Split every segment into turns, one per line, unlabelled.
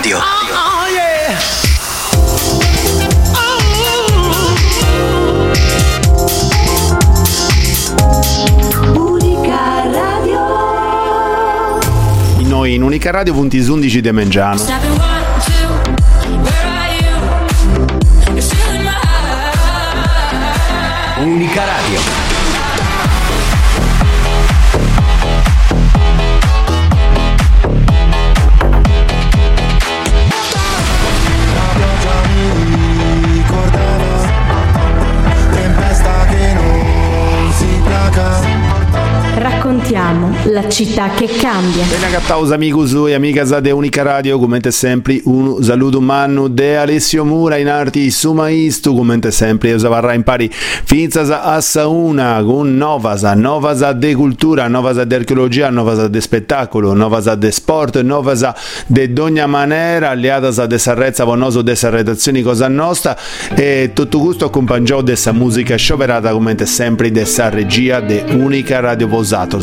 Radio.
Unica radio.
Noi in Unica Radio punti 11 di Mengiano.
La città che cambia.
Cattausa amigos e amigas de Unica Radio, come sempre un saluto manno de Alessio Mura in arti sumaistu, come sempre io savarra impari finzas a sauna con novas, novas de cultura, novas de archeologia, novas de spettacolo, novas de sport, novas de dogna manera, aliadas de Sarrezza, vonoso de redazioni cosa nostra. E tutto gusto accompagnato dessa musica scioperata come sempre dessa regia de Unica Radio Posato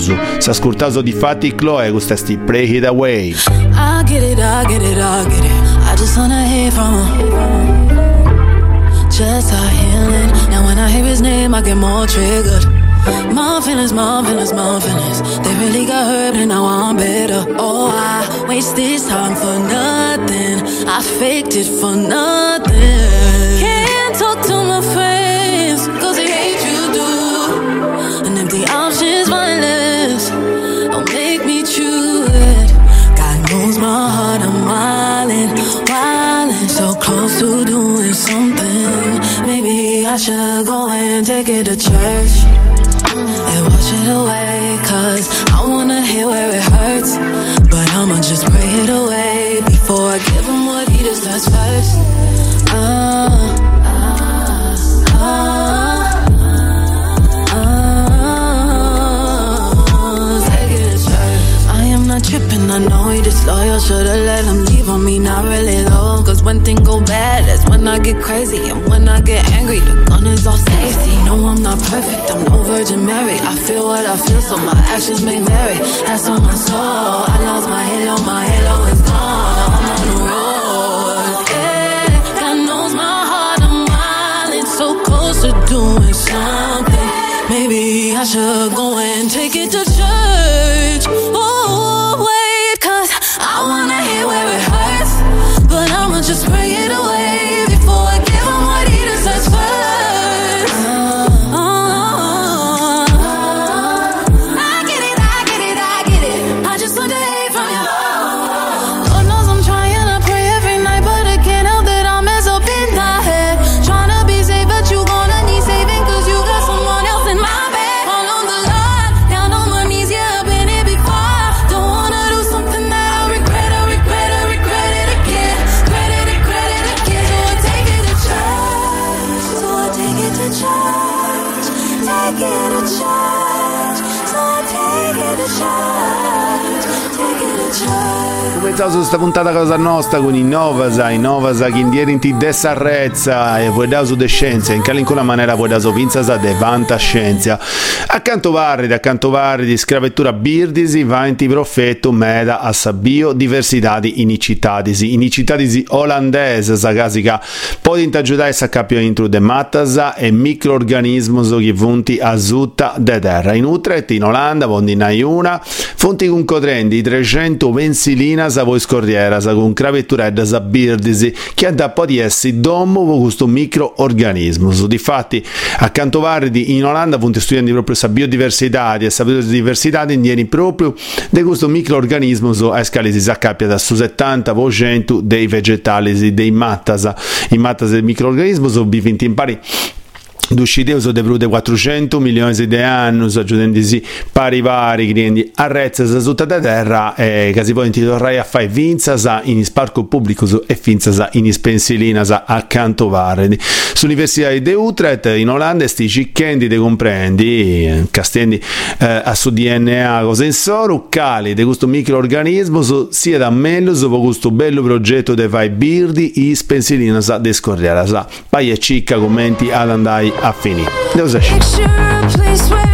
su. S'ascoltato di fatti Chloe, questi Play It Away.
I get it, I get it, I get it. I just wanna hear from him. Just a healing. And when I hear his name, I get more triggered. My feelings, my feelings, my feelings. They really got hurt and now I'm better. Oh, I waste this time for nothing. I faked it for nothing. Can't talk to my friends, cause they hate you do. An empty options, mindless. So close to doing something. Maybe I should go and take it to church and wash it away. Cause I wanna hear where it hurts, but I'ma just pray it away before I give him what he deserves first. Ah, ah, ah. Tripping, I know he disloyal. Should've let him leave on me, not really though. Cause when things go bad, that's when I get crazy. And when I get angry, the gun is off safety. No, I'm not perfect, I'm no Virgin Mary. I feel what I feel, so my actions may vary. That's on my soul. I lost my halo, my halo is gone. I'm on the road. Yeah, God knows my heart, I'm wildin', so close to doing something. Maybe I should go and take it to church. just
wait su questa puntata cosa nostra con i Novasa, i Novasa che indierenti de Sarrezza e poi da su de scienze, in qualunque maniera poi da su pinzasa de vanta scienza. Accanto varri, accanto varri di scavettura birdisi, vanti profetto meda a sa biodiversità inicitadisi, inicitadisi olandese, sa casica poi intagiudare sa capio intro de mattasa e microorganismos che vunti a zutta de terra. In Utrecht, in Olanda, vondi in una, fonti con codrendi 300 pensilina sa voi scorriera sa con cravetturedda sa birdisi che da po' di essi domo con questo microorganismo. Difatti, accanto vardi in Olanda punti studiando proprio sa biodiversità e sa biodiversità indieni proprio di questo microorganismo a scalisi sa cappia da su 70% dei vegetali dei mattasa i mattasa del microorganismo sono bivinti in pari Dusciteuso de vrute 400 milioni di anni, aggiungendisi pari vari clienti arrezza sotto da terra e che si può intitolare a fare vinzasa in sparco pubblico e finzasa in spensilina accanto varedi. Sull'Università di Utrecht in Olanda sti cicchendi de comprendi, castendi eh, a su DNA cosa in soru, cali di questo microorganismo so, sia da meglio dopo questo bello progetto de fai birdi i spensilina sa de scorriera sa. Pai cicca commenti ad andai a finire. Deus é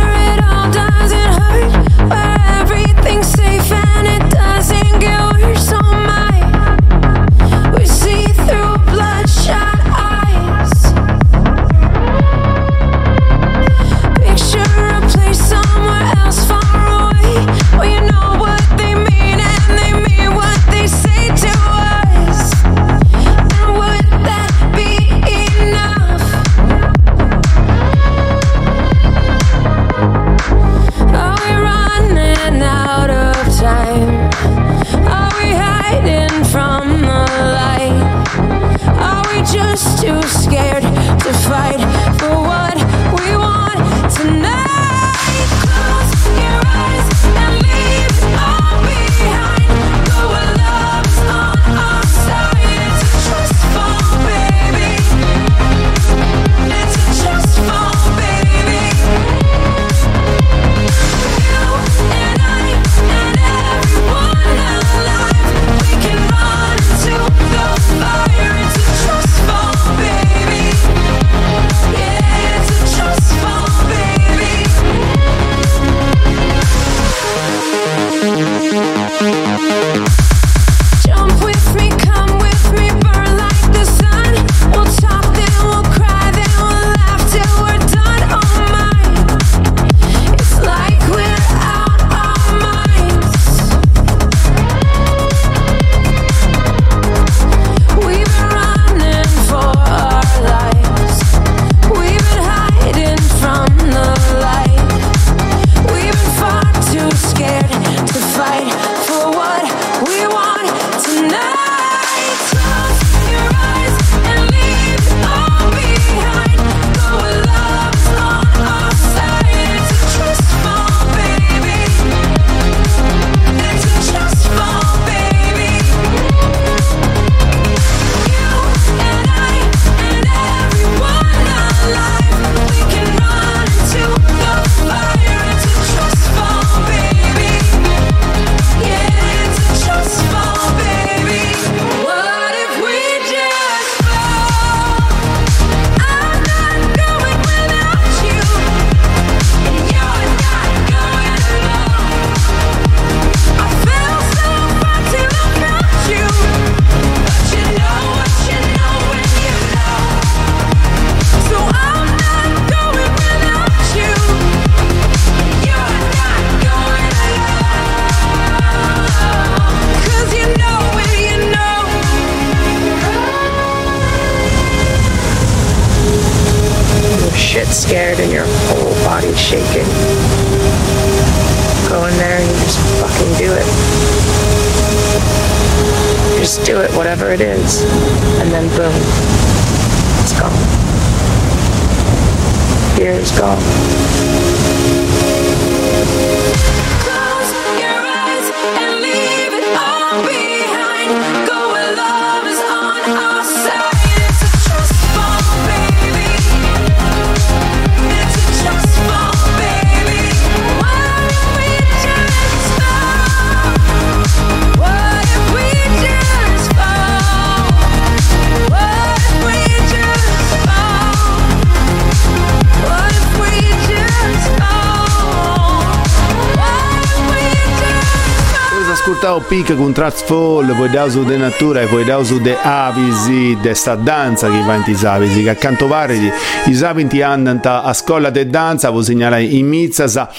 Pic con Transfall, poi da su de natura e poi da su de avisi, de sta danza che va in tisavisi, che accanto varidi, i savinti andano a scuola de danza, voi segnalai in mizzasa,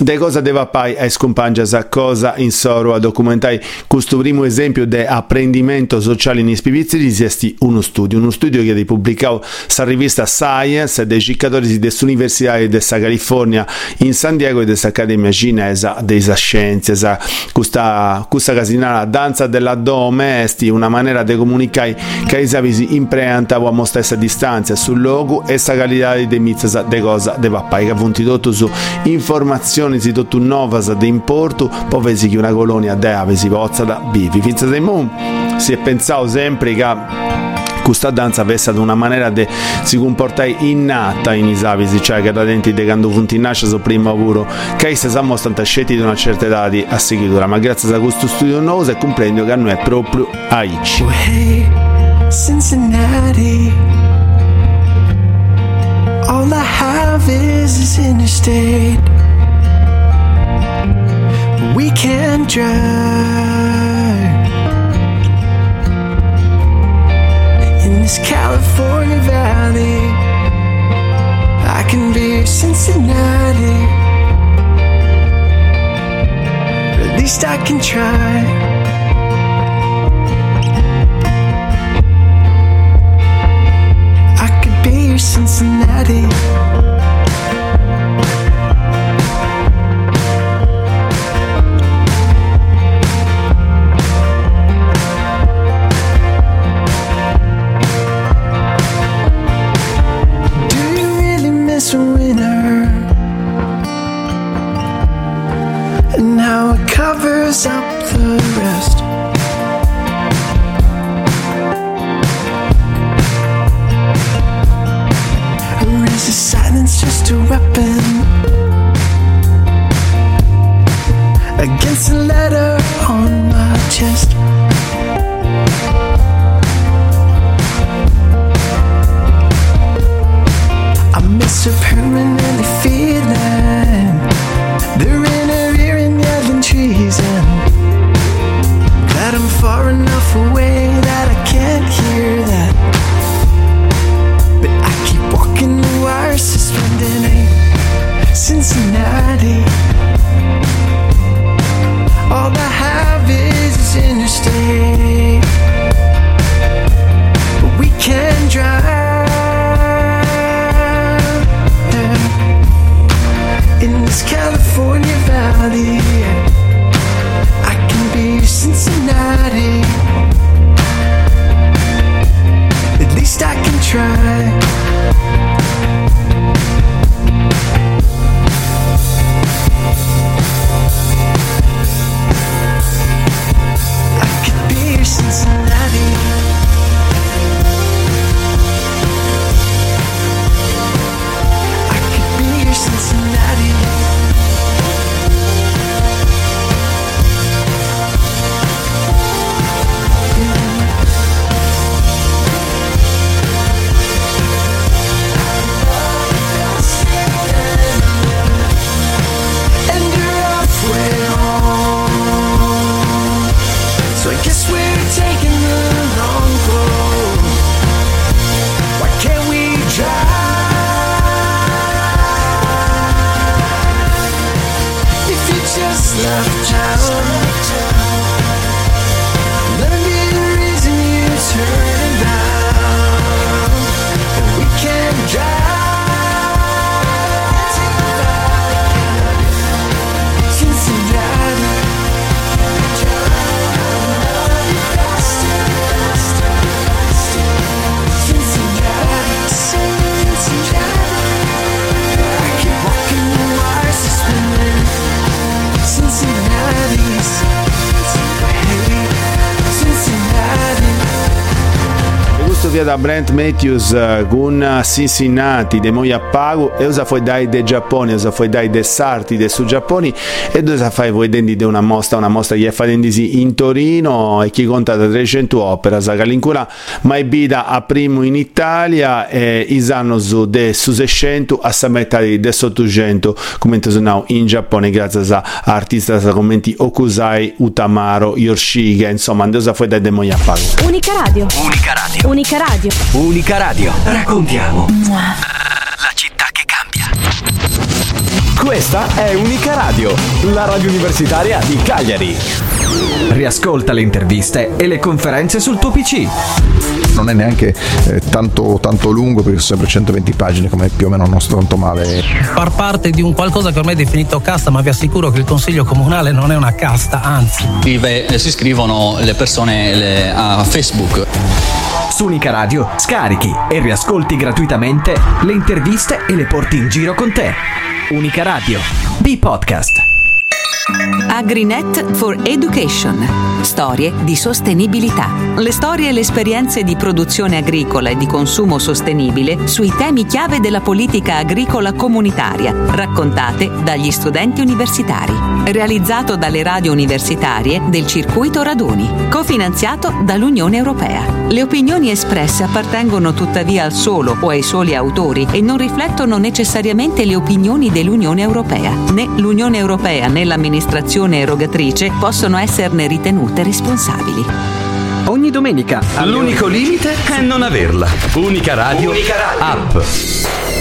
de cosa deve pai a scompangiasa cosa in soro a documentai? Questo primo esempio de apprendimento sociale in ispivizzi esti uno studio, uno studio che è pubblicato sa rivista Science dei ricercatori dell'Università della California in San Diego e dell'Accademia Cinese dei Scienze, sa, questa, questa casinara danza dell'addome esti una maniera di comunicare che i savisi impreanta a mo stessa distanza sul luogo e sa qualità di mizzasa de cosa de pappai che tutto su informazioni si tutto novas de importo poi vesi che una colonia de avesi pozza da bivi finza mo si è pensato sempre che questa danza avesse una maniera di si comportare innata in isavisi, cioè che da denti de quando funti nasce so prima puro, che si siamo stati scelti di una certa età di assigliatura, ma grazie a questo studio nuovo si comprende che non è proprio aici.
Hey, Cincinnati. All I have is this interstate. We can drive in this California valley. I can be Cincinnati. At least I can try. I could be your Cincinnati. Covers up the rest. Or is the silence just a weapon against the letter on my chest? I miss her permanently
da Brent Matthews con eh, Cincinnati de Moia Pago e usa foi dai de Giappone, usa foi dai de Sarti de su Giappone e usa fai voi dendi de una mostra, una mostra che fa dendisi in Torino e chi conta da 300 opera, sa calincura mai bida a primo in Italia e isano su de su 600 a samettari de 800 come now in Giappone grazie a artista sa commenti Okusai Utamaro Yoshige insomma andosa foi dai de Moia Pago.
Unica radio.
Unica radio.
Unica radio.
Unica radio.
Raccontiamo
La città che cambia.
Questa è Unica Radio, la radio universitaria di Cagliari. Riascolta le interviste e le conferenze sul tuo PC.
non è neanche eh, tanto, tanto lungo perché sono sempre 120 pagine come più o meno non sto tanto male
far parte di un qualcosa che ormai è definito casta, ma vi assicuro che il consiglio comunale non è una casta, anzi.
Scrive- eh, si iscrivono le persone le- a Facebook.
Su Unica Radio scarichi e riascolti gratuitamente le interviste e le porti in giro con te. Unica Radio, di podcast.
AgriNet for Education. Storie di sostenibilità. Le storie e le esperienze di produzione agricola e di consumo sostenibile sui temi chiave della politica agricola comunitaria, raccontate dagli studenti universitari. Realizzato dalle radio universitarie del circuito Raduni. Cofinanziato dall'Unione Europea. Le opinioni espresse appartengono tuttavia al solo o ai soli autori e non riflettono necessariamente le opinioni dell'Unione Europea. Né l'Unione Europea né l'amministrazione erogatrice possono esserne ritenute responsabili.
Ogni domenica.
L'unico limite è non averla. Unica radio.
Unica radio.
App.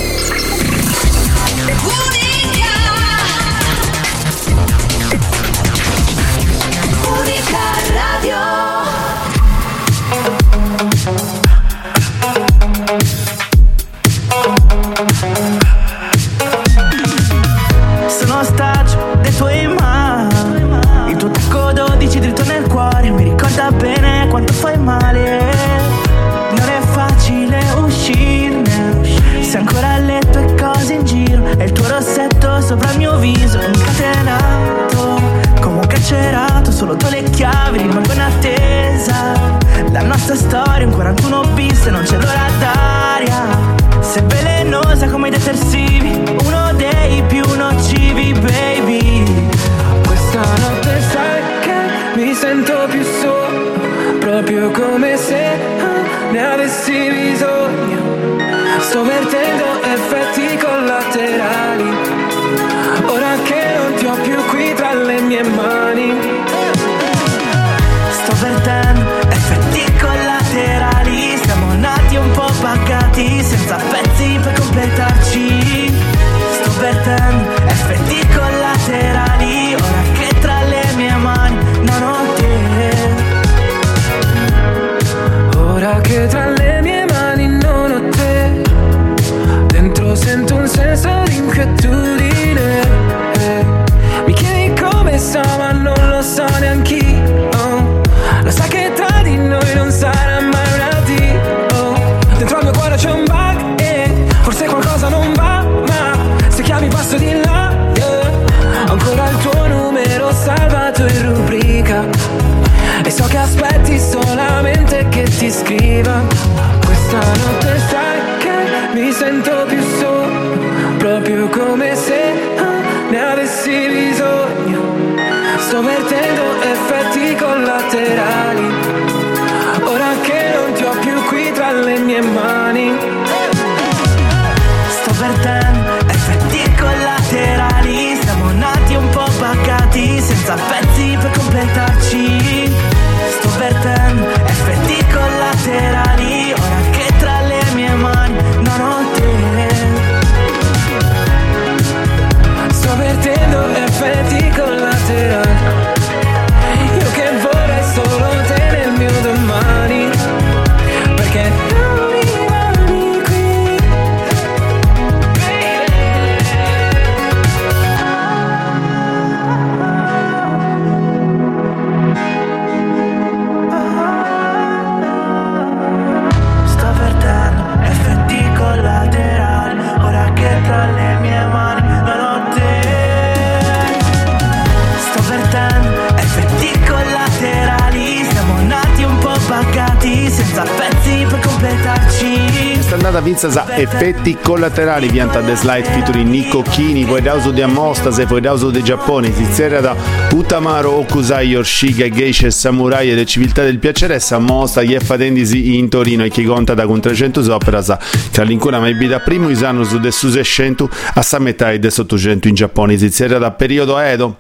Effetti collaterali Siamo nati un po' pagati Senza pezzi per completare
andata vinza sa effetti collaterali pianta The Slide featuring Nico Chini, poi dauso di Amosta, se poi dauso di Giappone, si zera da Utamaro Okusai Yorshiga Geisha Samurai e le civiltà del piacere e Samosta gli Tendisi in Torino e chi conta da con 300 opera sa che all'incuna mai bida primo isano su de suse 100 a sa metà e de 800 in Giappone, si zera da periodo Edo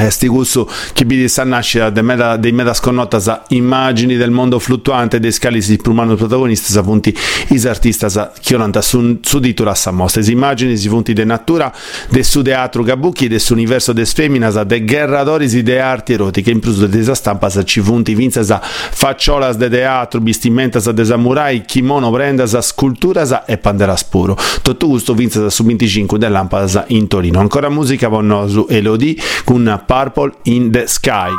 eh, sti gusto che vidi sta nascita dei meta, dei meta sconnota immagini del mondo fluttuante dei scali si prumano protagonisti sa punti is artista sa chioranta su, su ditura sa mostra. Immagini si punti de natura de su teatro gabucchi de su universo des feminas de guerradoris de arti erotiche. In plus de sa stampa sa ci punti vinza sa facciolas de teatro bistimenta sa de samurai kimono prenda sa scultura sa e panderas puro tutto gusto vinza sa su 25 dell'lampada in Torino. Ancora musica vanno su Elodie con Purple in the Sky.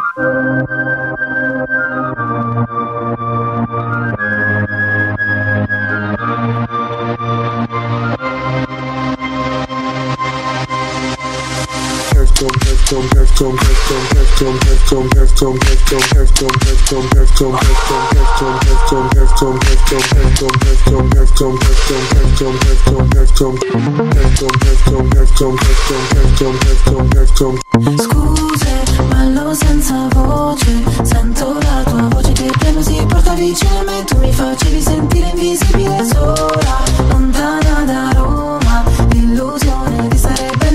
Scuse, ballo senza voce. Sento la tua voce che si porta vicino a Tu mi facevi sentire invisibile sola. Lontana da Roma L'illusione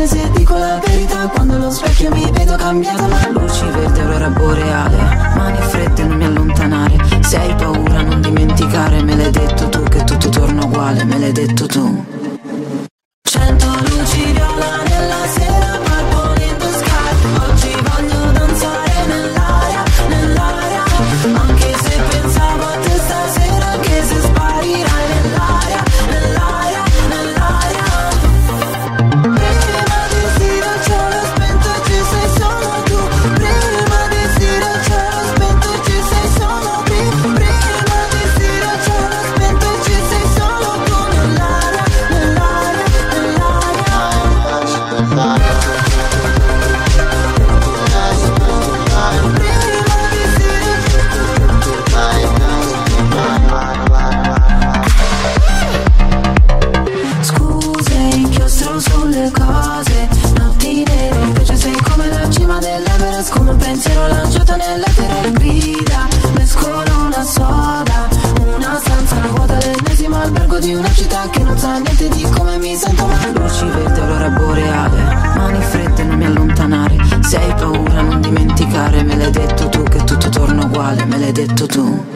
se dico la verità Quando allo specchio mi vedo cambiata Ma luci verde, aurora boreale Mani fredde, non mi allontanare Se hai paura non dimenticare Me l'hai detto tu che tutto torna uguale Me l'hai detto tu. Cento luci l'hai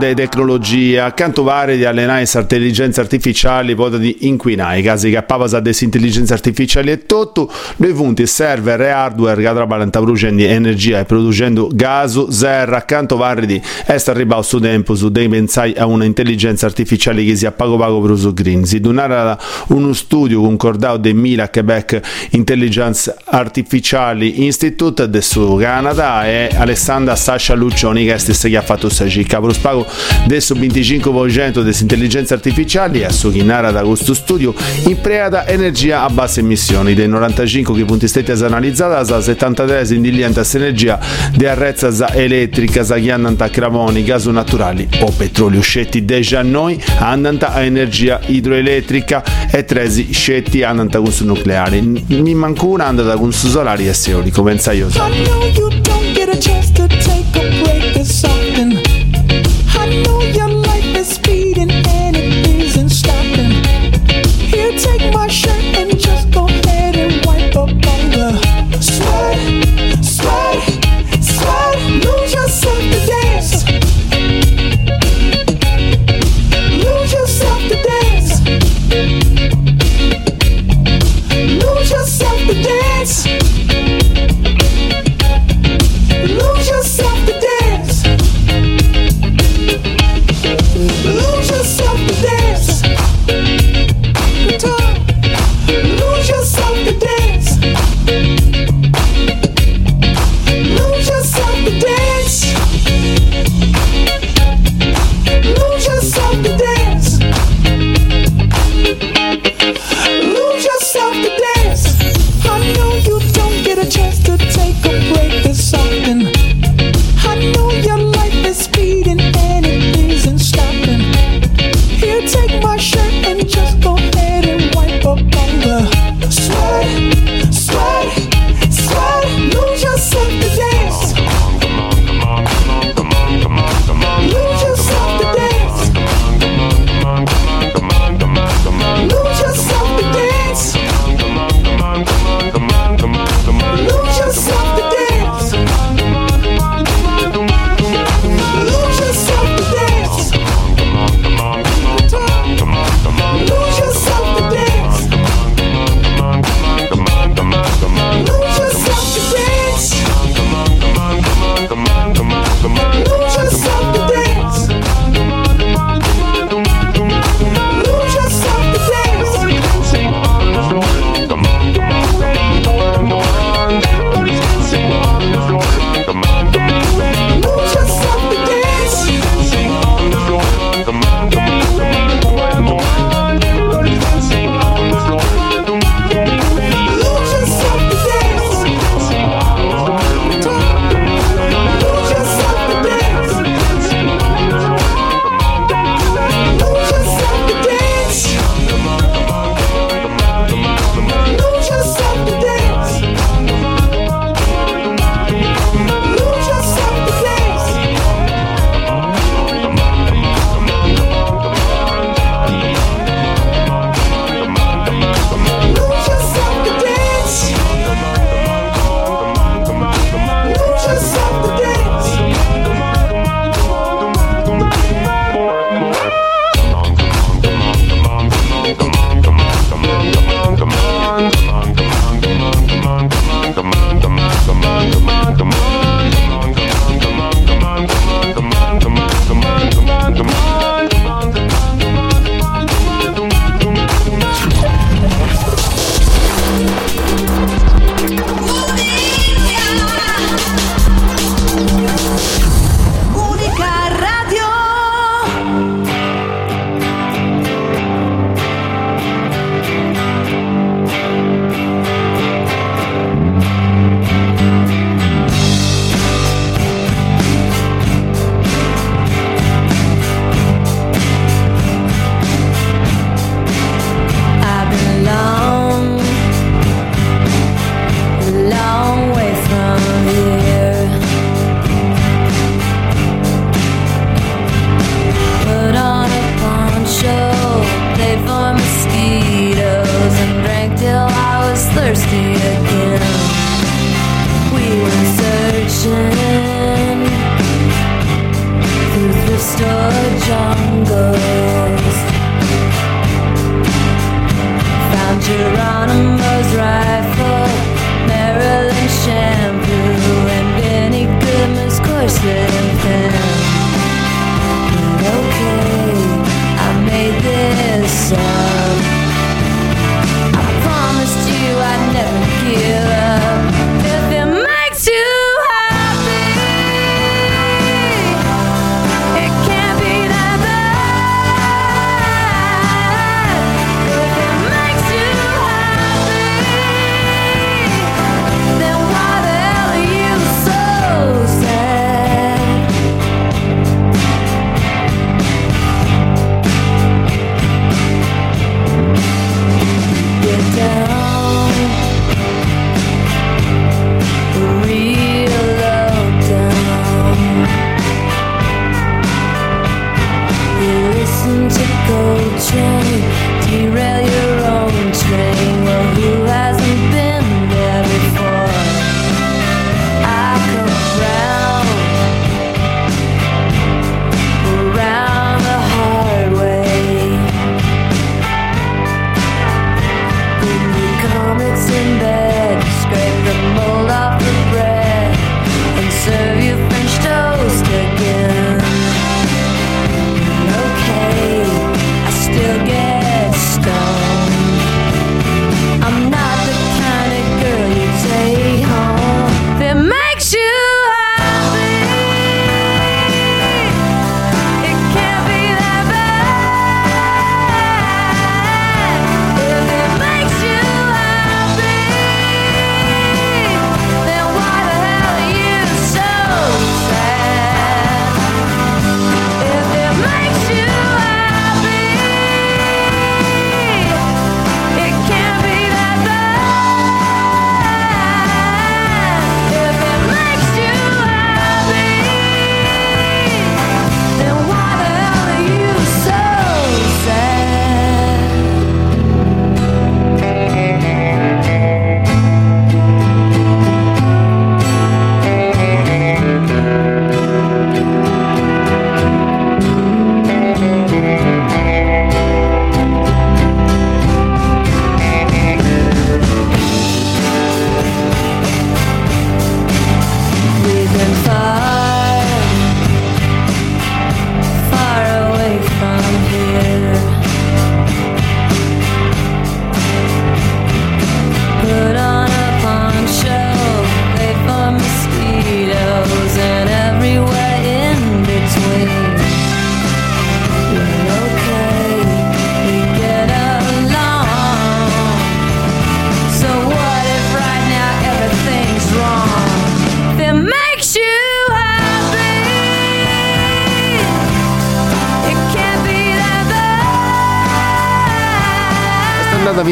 de tecnologia, accanto vari di allenare intelligenza artificiali, poi di inquinare, i casi che pavasa intelligenza artificiali e tutto, noi punti server e hardware che trabalhano producendo energia e producendo gas, zero, accanto vari di essere arrivato su tempo, su dei pensai a una intelligenza artificiale che sia pago pago per uso green, si donare uno studio concordato del Mila Quebec Intelligence Artificiali Institute del Canada e Alessandra Sasha Luccioni che è stessa che ha fatto questa cicca per spago adesso 25% delle intelligenze artificiali su chi narra da questo studio impreata energia a basse emissioni. Dei 95 che punti stati analizzati a 73 indiliente energia di arrezza elettrica che hanno a carboni, gas naturali o petrolio. Scetti deja noi andano a energia idroelettrica e 13 scetti hanno a consumo nucleare mi manco una andata con su solari e eolico pensa io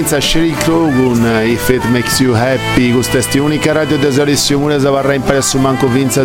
È andata a vincere Sheryl Crow con eh, If It Makes You Happy questa unica radio de Salissimo Mune sa varrà in pari su manco Vinza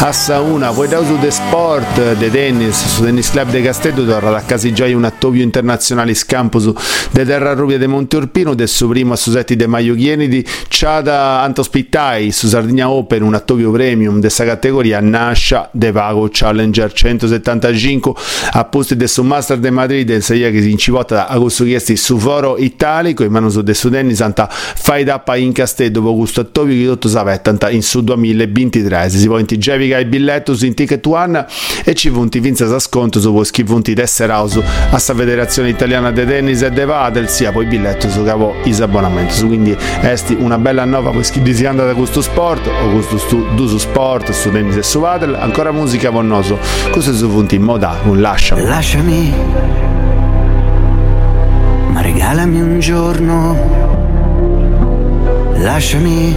a Sauna poi da su de sport de tennis su tennis club de Castello torna da casa già un attovio internazionale scampo su de Terra Rubia de Monte Orpino del suo primo Susetti de Maio Chienidi Ciada Antospittai su Sardegna Open un attovio premium de sta categoria Nascia de Vago Challenger 175 a posti del su Master de Madrid 6 che si incivotta da Augusto Chiesti su Foro Italico in mano su de Santa Fight Up in Castello dopo attovio che tutto sapettanta in su 2023 si può intigevica il biglietto su in Ticket One e ci punti vinza sa sconto su chi punti tessere house a sta federazione italiana de tennis e de padel sia poi biglietto su capo is abbonamento. Su quindi esti una bella nuova per chi si anda da questo sport o questo stu, du su sport su tennis e su padel ancora musica con noso questo su punti moda un lasciami.
Lasciami, regalami un giorno. Lasciami,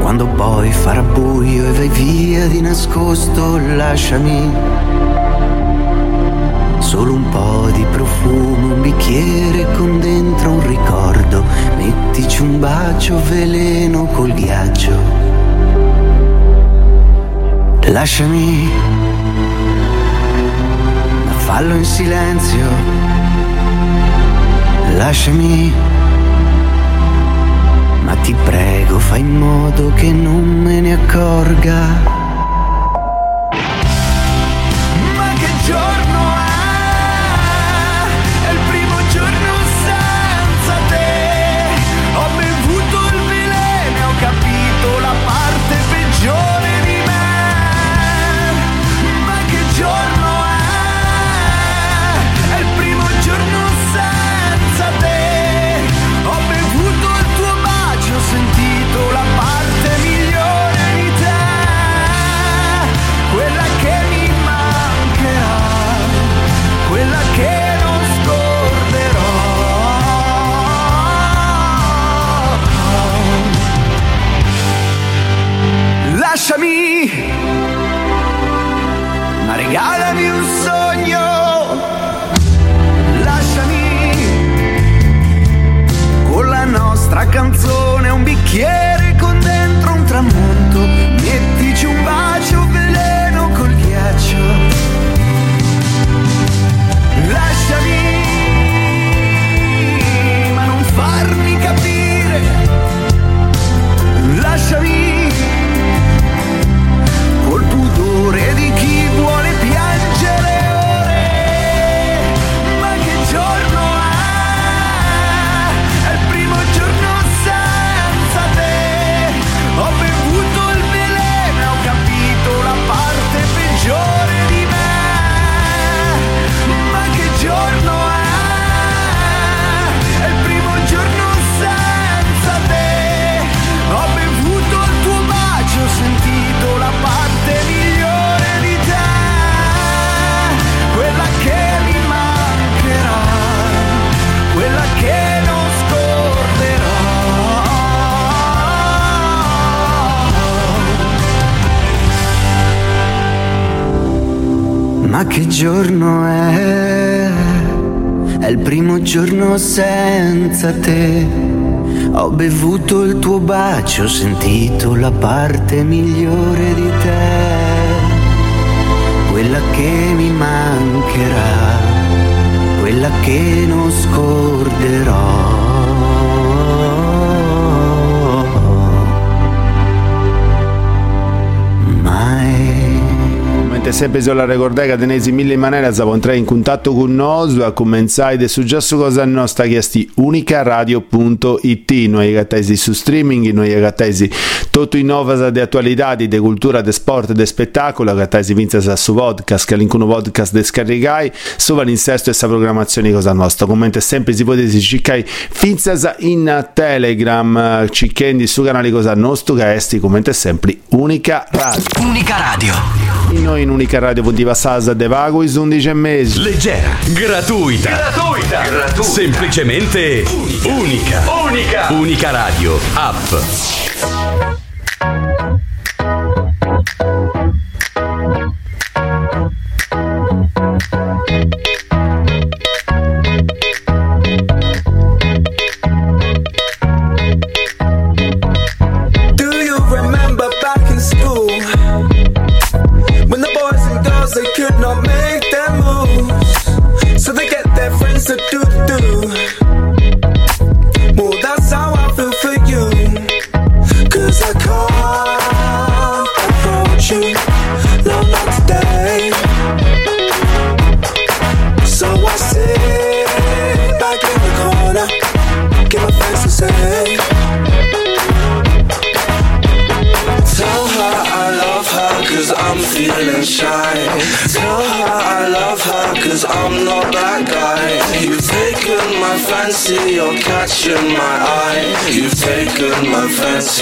quando poi farà buio e vai via di nascosto, lasciami. Solo un po' di profumo, un bicchiere con dentro un ricordo. Mettici un bacio veleno col ghiaccio. Lasciami, ma fallo in silenzio. Lasciami, ma ti prego fai in modo che non me ne accorga.
Lasciami, ma regalami un sogno. Lasciami con la nostra canzone un bicchiere
Ma che giorno è? È il primo giorno senza te. Ho bevuto il tuo bacio, ho sentito la parte migliore di te. Quella che mi mancherà, quella che non scorderò.
Mentre sempre se la ricordai che tenesi mille maniere a entrare in contatto con noi a commentare su già su cosa nostra chiesti unicaradio.it noi gattesi su streaming noi gattesi tutto in nuova di attualità di cultura di sport di spettacolo gattesi vinza su podcast che l'incuno podcast de scarigai su valinsesto e sa programmazione cosa nostra. Commenta sempre si potete ciccai finza in telegram cicchendi su canale cosa nostro che esti commenta sempre unica radio.
Unica Radio.
in noi in unica radio puntiva sasa de vago 11 mesi
Leggera, gratuita,
Gratuita.
semplicemente unica. Unica. Unica Radio, app.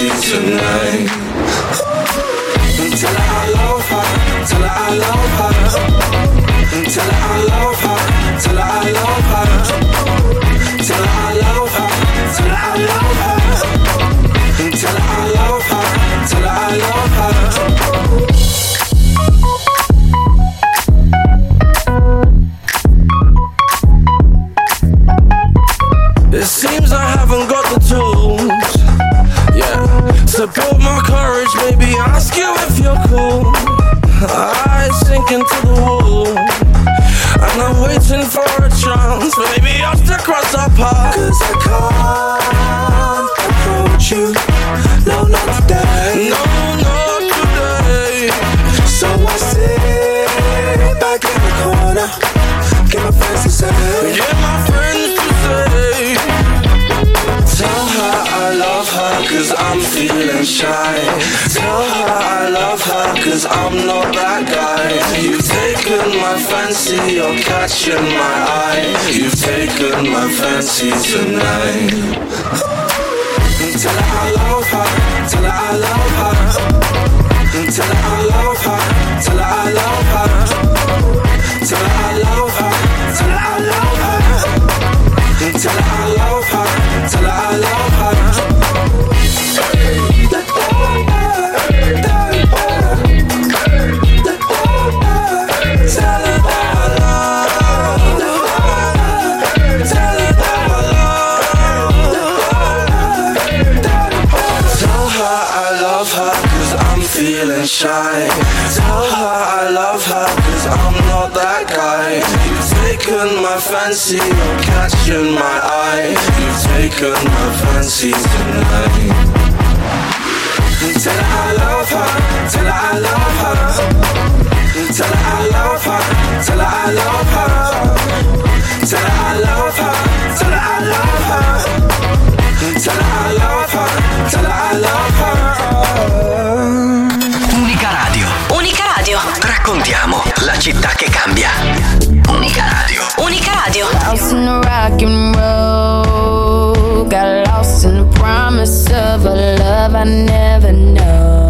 My feeling. Tell her I love her cause I'm not that guy. You've taken my fancy, you're catching my eye. You've taken my fancy tonight. Tell her I love her, tell her I love her. Tell her I love her, tell her I love her. Tell her I love her, tell her I love her. Tell her I love her, tell her I love her. Fancy, you're catching my eye. You've taken my fancy tonight. Tell her I love her, tell her I love her. Tell her I love her, tell her I love her. Tell her I love her, tell her I love her. Tell her I love her, tell her I love her.
Unica Radio.
Unica Radio.
Raccontiamo la città che cambia. Radio.
In the rock and roll. Got lost in the promise of a love I never know.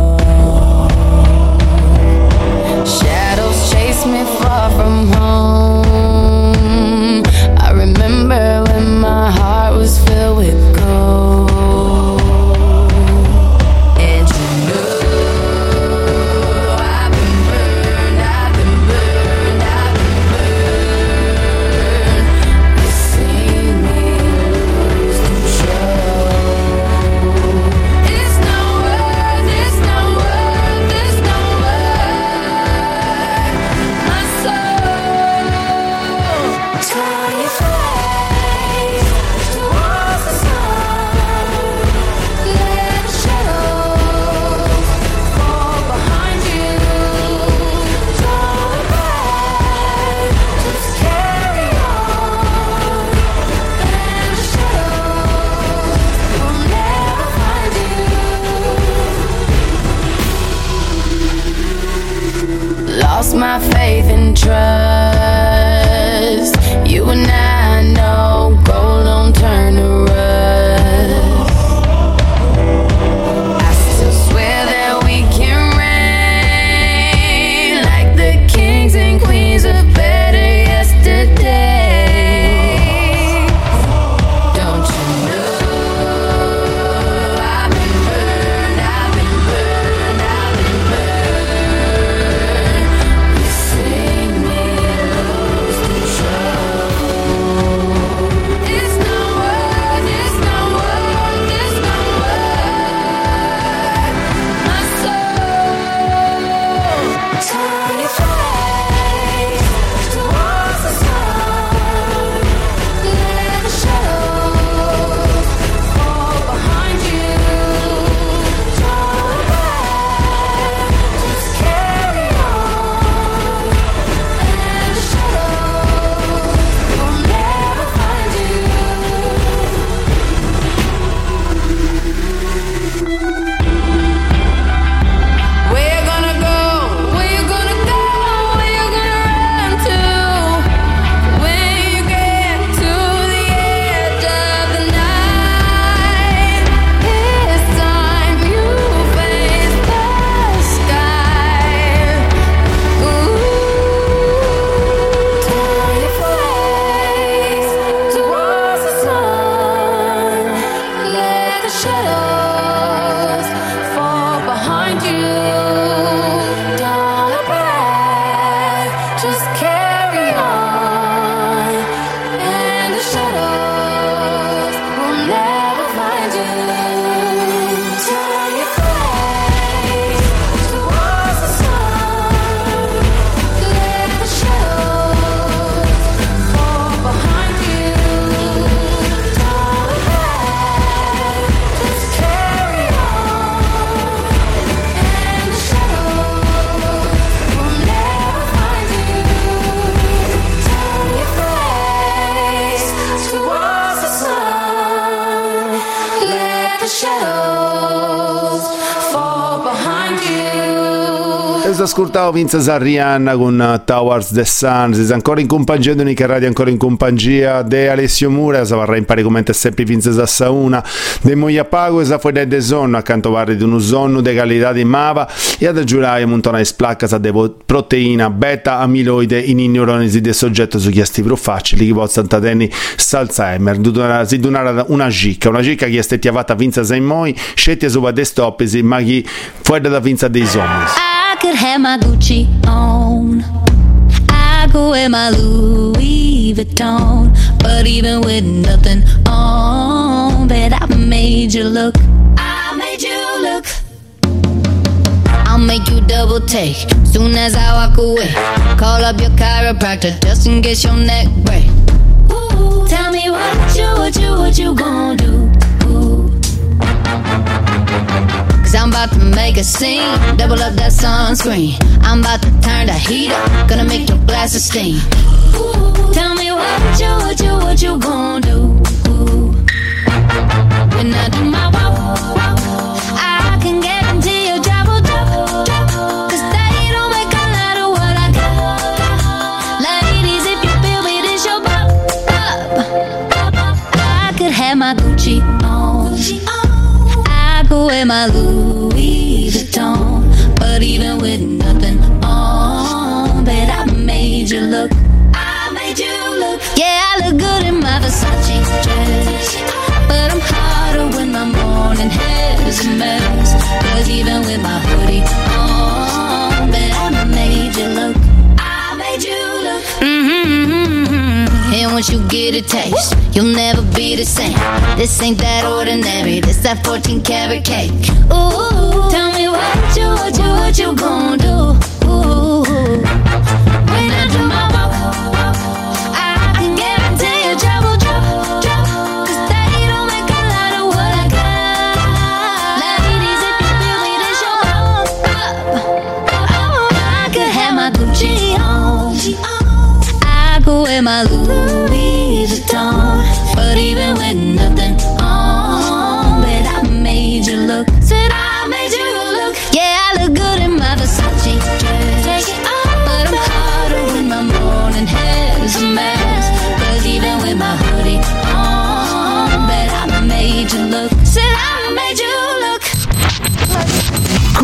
You.
E ascoltavo Vince Sarrianna con uh, Towards the Sun, si sta ancora in compagnia di Unica Radio, ancora in compagnia di Alessio Mura, si varrà in pari come sempre Vince Sassauna, de Moglia Pago e sa fuori de sonno, accanto parli di uno sonno di qualità di mava e ad aggiungere montona e splacca sa de proteina beta amiloide in ignoronesi del soggetto su chiesti più facili che possono tenere s'Alzheimer, Dudona- si donare una gicca, una gicca che è stata chiamata Vince Saimoi, scetti sopra de stoppisi, ma chi fuori da Vince dei zombies.
Could have my Gucci on. I could wear my Louis Vuitton. But even with nothing on, bet I made you look. I made you look. I'll make you double take soon as I walk away. Call up your chiropractor just in case your neck break. Ooh, tell me what you, what you, what you gonna do? Cause I'm about to make a scene. Double up that sunscreen. I'm about to turn the heat up. Gonna make your glasses steam. Ooh, tell me what you, what you, what you gonna do? When I do my walk, I can guarantee you they don't make a lot of what I got. Ladies, if you feel me, your. I could have my Gucci on. I could wear my Louis Vuitton. But even with nothing on, bet I made you look. I made you look. Yeah, I look good in my Versace dress. But I'm hotter when my morning hair is a mess. Cause even with my hoodie on, bet I made you look. I made you look. Mm-hmm. And once you get a taste, you'll never be the same. This ain't that ordinary, this that 14 karat cake. Ooh, you, what you, what you gonna do? When I do my walk, I can trouble. 'Cause they don't make a lot of what I got. Your pop, pop. I could have my Gucci on. I could wear my Louis Vuitton. But even with nothing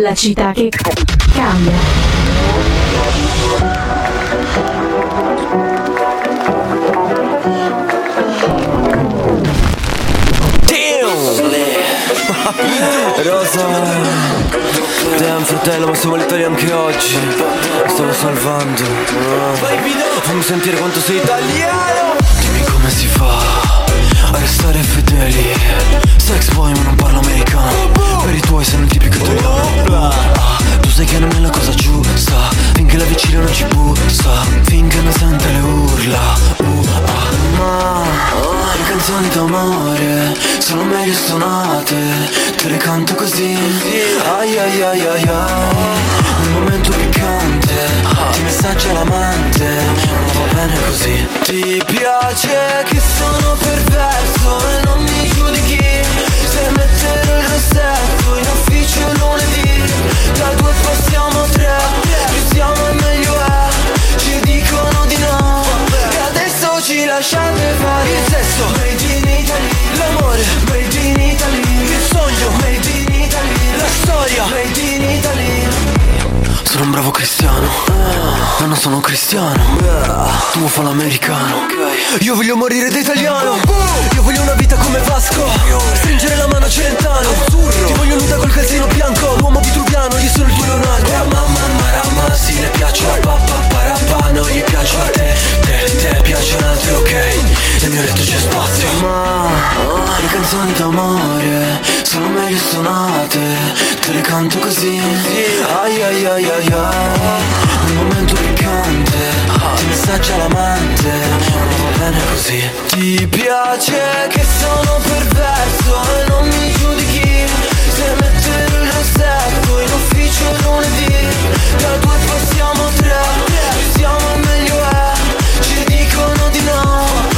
la città che cambia.
Rosa Damn fratello ma siamo all'Italia anche oggi. Mi stavo salvando. Fammi sentire quanto sei italiano. Dimmi come si fa a restare fedeli. Sex boy ma non parlo americano Per i tuoi sei un tipico italiano Ah, Tu sai che non è la cosa giusta Finché la vicina non ci bussa Finché non sente le urla. Uh, ah, Ma le canzoni d'amore Sono meglio suonate Te le canto così. Ai ai ai ai ai Nel momento piccante Ti messaggia l'amante Non va bene così. Ti piace che sono perverso rossetto In ufficio lunedì. Da due passiamo a tre Più siamo e meglio è. Ci dicono di no E adesso
ci lasciate fare Il sesso. Made in Italy L'amore Made in Italy. Il sogno Made in Italy La storia. Made in
Sono un bravo cristiano. Ma non sono cristiano. Tu fa l'americano.
Io voglio morire da italiano. Io voglio una vita come Vasco. Stringere la mano a Celentano. Ti voglio nuda col calzino bianco. L'uomo vitruviano, io sono il tuo Leonardo. La mamma marama, sì le piace la pappa Parappa, non gli piace a te Te, te piace un altro, ok. Nel mio letto c'è spazio. Ma le canzoni d'amore Sono meglio suonate. Te le canto così. Ai ai ai ai ai Un momento piccante Ti messaggia l'amante. Non va bene così. Ti piace che sono perverso E non mi giudichi. Se mettere il rossetto In ufficio lunedì Da due passiamo tre. Siamo meglio è Ci dicono di no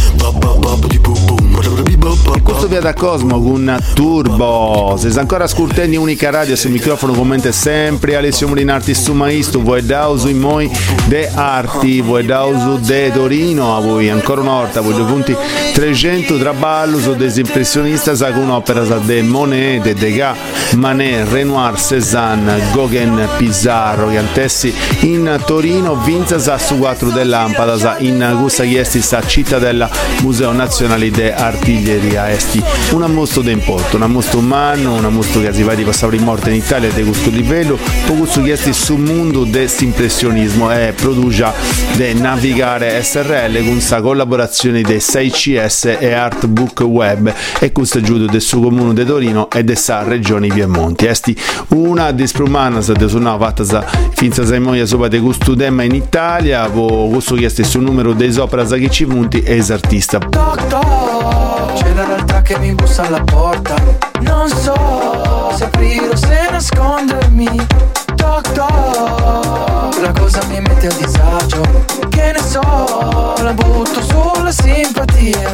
questo via da Cosmo con Turbo. Se ancora ascoltando Unica Radio sul microfono commenta sempre Alessio Molinarti su Maisto, voi dauso in moi de arti, voi dauso de Torino, a voi ancora una volta, voi due punti 300 traballo su desimpressionista sa con un'opera sa de Monet, de Degas, Manet, Renoir, Cézanne, Gauguin, Pizarro, che antessi in Torino, Vinza su 4 de Lampada, sa in Gusta Chiesti sa Cittadella Museo Nazionale de Artiglieria Esti, un ammostro de importo, un ammostro umano, un ammostro che si va di passare in morte in Italia de questo livello, poi questo chiesti sul mondo de impressionismo e produce de navigare SRL con sa collaborazione de 6CS e Artbook Web e questo è giudo del suo comune de Torino e de sa regione Piemonte. Esti una disprumana sa de suonava fatta finza sa moia sopra de questo tema in Italia, vo questo chiesti sul numero dei sopra che ci punti e esartista.
Toc toc C'è la realtà che mi bussa alla porta. Non so se aprire o se nascondermi. Toc toc La cosa mi mette a disagio che ne so, la butto sulla simpatia.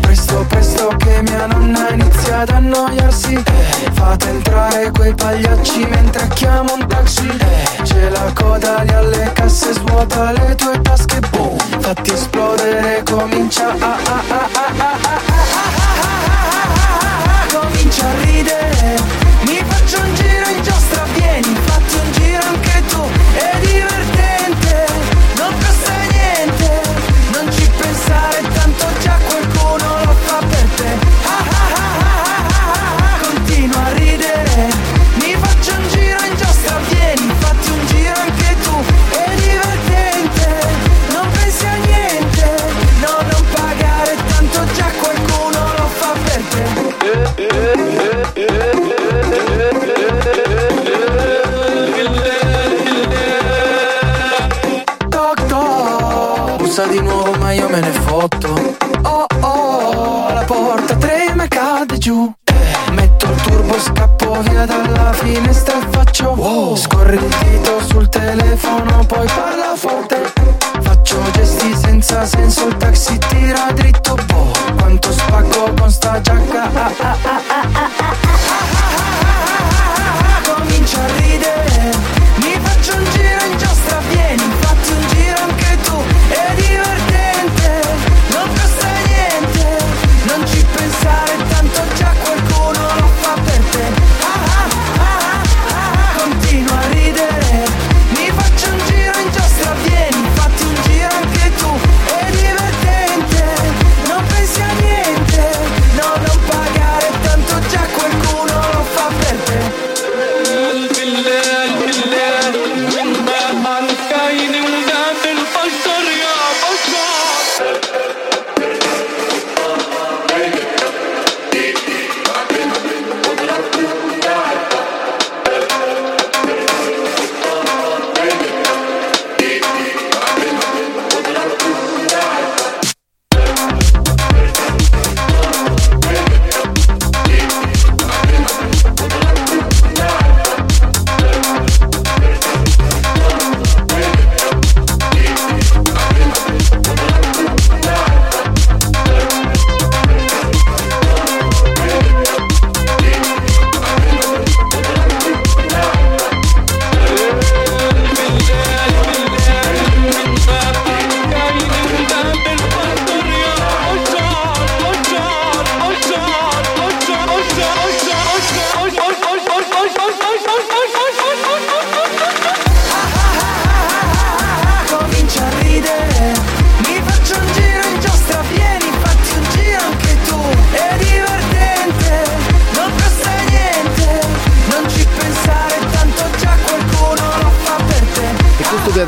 Presto, presto che mia nonna inizia ad annoiarsi. Fate entrare quei pagliacci mentre chiamo un taxi. C'è la coda lì alle casse, svuota le tue tasche. Boom, fatti esplodere, comincia a. comincia a ridere, mi faccio un giro in gioco. qualcosa di nuovo ma io me ne fotto. Oh oh, la porta trema e cade giù. Metto il turbo, scappo via dalla finestra e faccio wow. Scorre il dito sul telefono, poi parla forte. Faccio gesti senza senso, il taxi tira dritto. Boh, quanto spacco con sta giacca. Ah, ah, ah,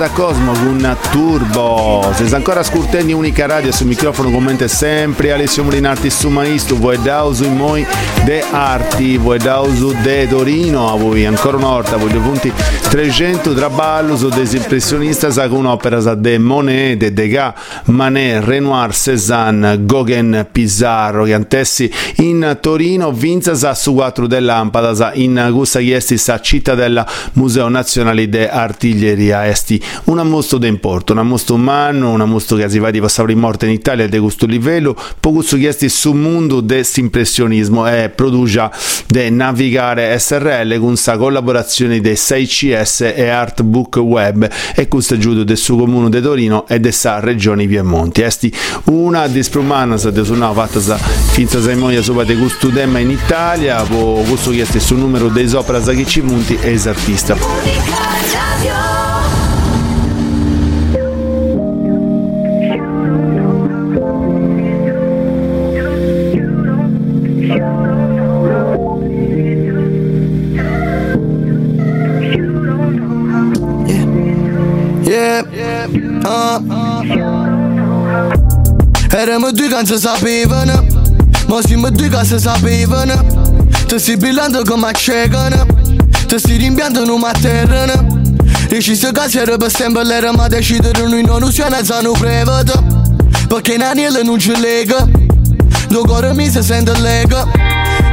da Cosmo con Turbo. Se ancora ascoltando Unica Radio sul microfono commenta sempre Alessio Molinarti su Maisto, voi dausu in moi de arti, voi dausu de Torino, a voi ancora una volta voglio punti 300 traballo su desimpressionista sa con un'opera sa de Monet, de Degas, Manet, Renoir, Cézanne, Gauguin, Pizarro, che antessi in Torino, vinza sa su quattro de lampada sa in gusta chiesti sa cittadella Museo Nazionale de Artiglieria. Esti, un mostro d'importo, un mostro umano, un mostro che si va di passare in morte in Italia de questo livello, poco su chiesti sul mondo dell'impressionismo e produce de navigare SRL con sa collaborazione de 6CS e Artbook Web e questo giudo del suo comune de Torino e de sa regione Piemonte. Esti una disprumana sa de suonava fatta finza sa moia sopra de questo tema in Italia, questo chiesti sul numero dei sopra che ci munti e esartista.
Yeah, Eravamo due che non si sapevano Ma siamo due che si sapevano Ti stai brillando come a ciecono Ti stai rimpiando in una terra Deciso che era per sempre l'era ma decidere noi non usiamo a zano prevedo Perché in anello non ci lega cuore mi si sente lega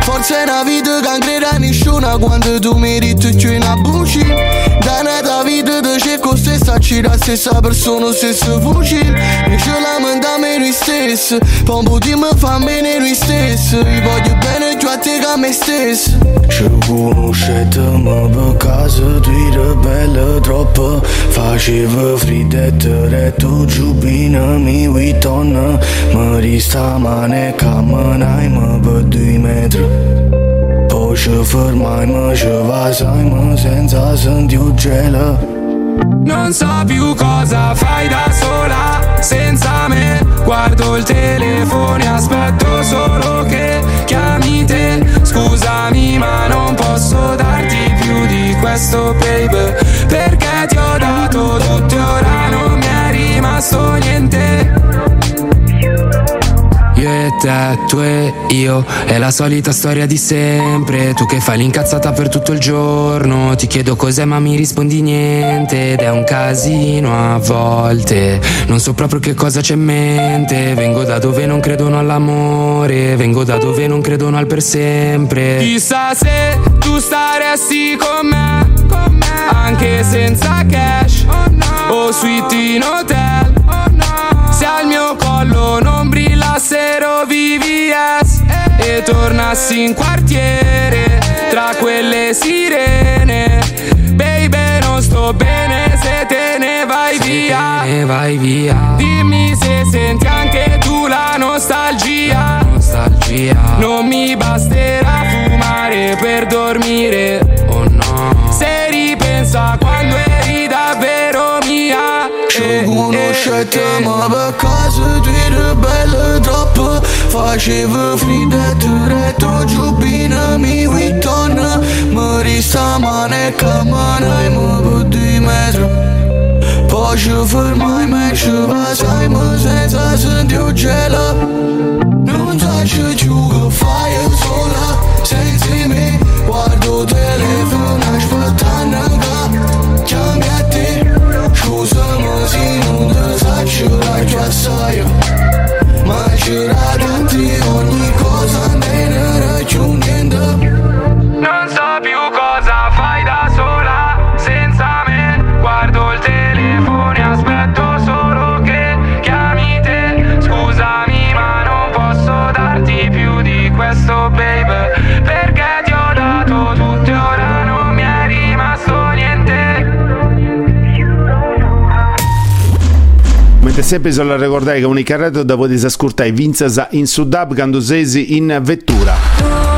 Forse è una vita che non crede a nessuno Quando tu meriti più una buci Da una vita di cerco stessa Ci la stessa persona, stessa voce E ce la mandiamo noi stessi Poi un po' di me fa bene noi stessi Io voglio bene più a te che a me stesso Ci conoscetemo per caso Tu eri bella troppo Faceva fridette tu giubina mi uitonna Mi rista mane camminai per due metri poi ci fermai, ma ci vasai, ma senza gelo
Non so più cosa fai da sola senza me. Guardo il telefono e aspetto solo che chiami te. Scusami ma non posso darti più di questo baby. Perché ti ho dato tutto e ora non mi è rimasto niente io e te, tu e io, è la solita storia di sempre. Tu che fai l'incazzata per tutto il giorno. Ti chiedo cos'è, ma mi rispondi niente. Ed è un casino a volte. Non so proprio che cosa c'è in mente. Vengo da dove non credono all'amore. Vengo da dove non credono al per sempre. Chissà se tu staresti con me. Anche senza cash. O suite in hotel. Se al mio collo non brillassero VVS E tornassi in quartiere tra quelle sirene. Baby non sto bene se te ne vai via.
Ne vai via.
Dimmi se senti anche tu la nostalgia.
Nostalgia.
Non mi basterà fumare per dormire.
Oh no.
Se ripensa a
Ci conoscetemo per caso tu eri bella troppo Faceva fridette tu giubina mi uitonna Mi rista mane camminai ma per due metri Poi ci fermai ma ci passai ma senza sentire gelo Non sai più che fai sola senza me Guardo il telefono aspettando che chiami a te Scusami se non ti saccio la chiassaia Ma c'era tanti ogni
sempre solo ricordare che unica radio dopo disascoltare Vinzasa in Sudab quando sesi in vettura.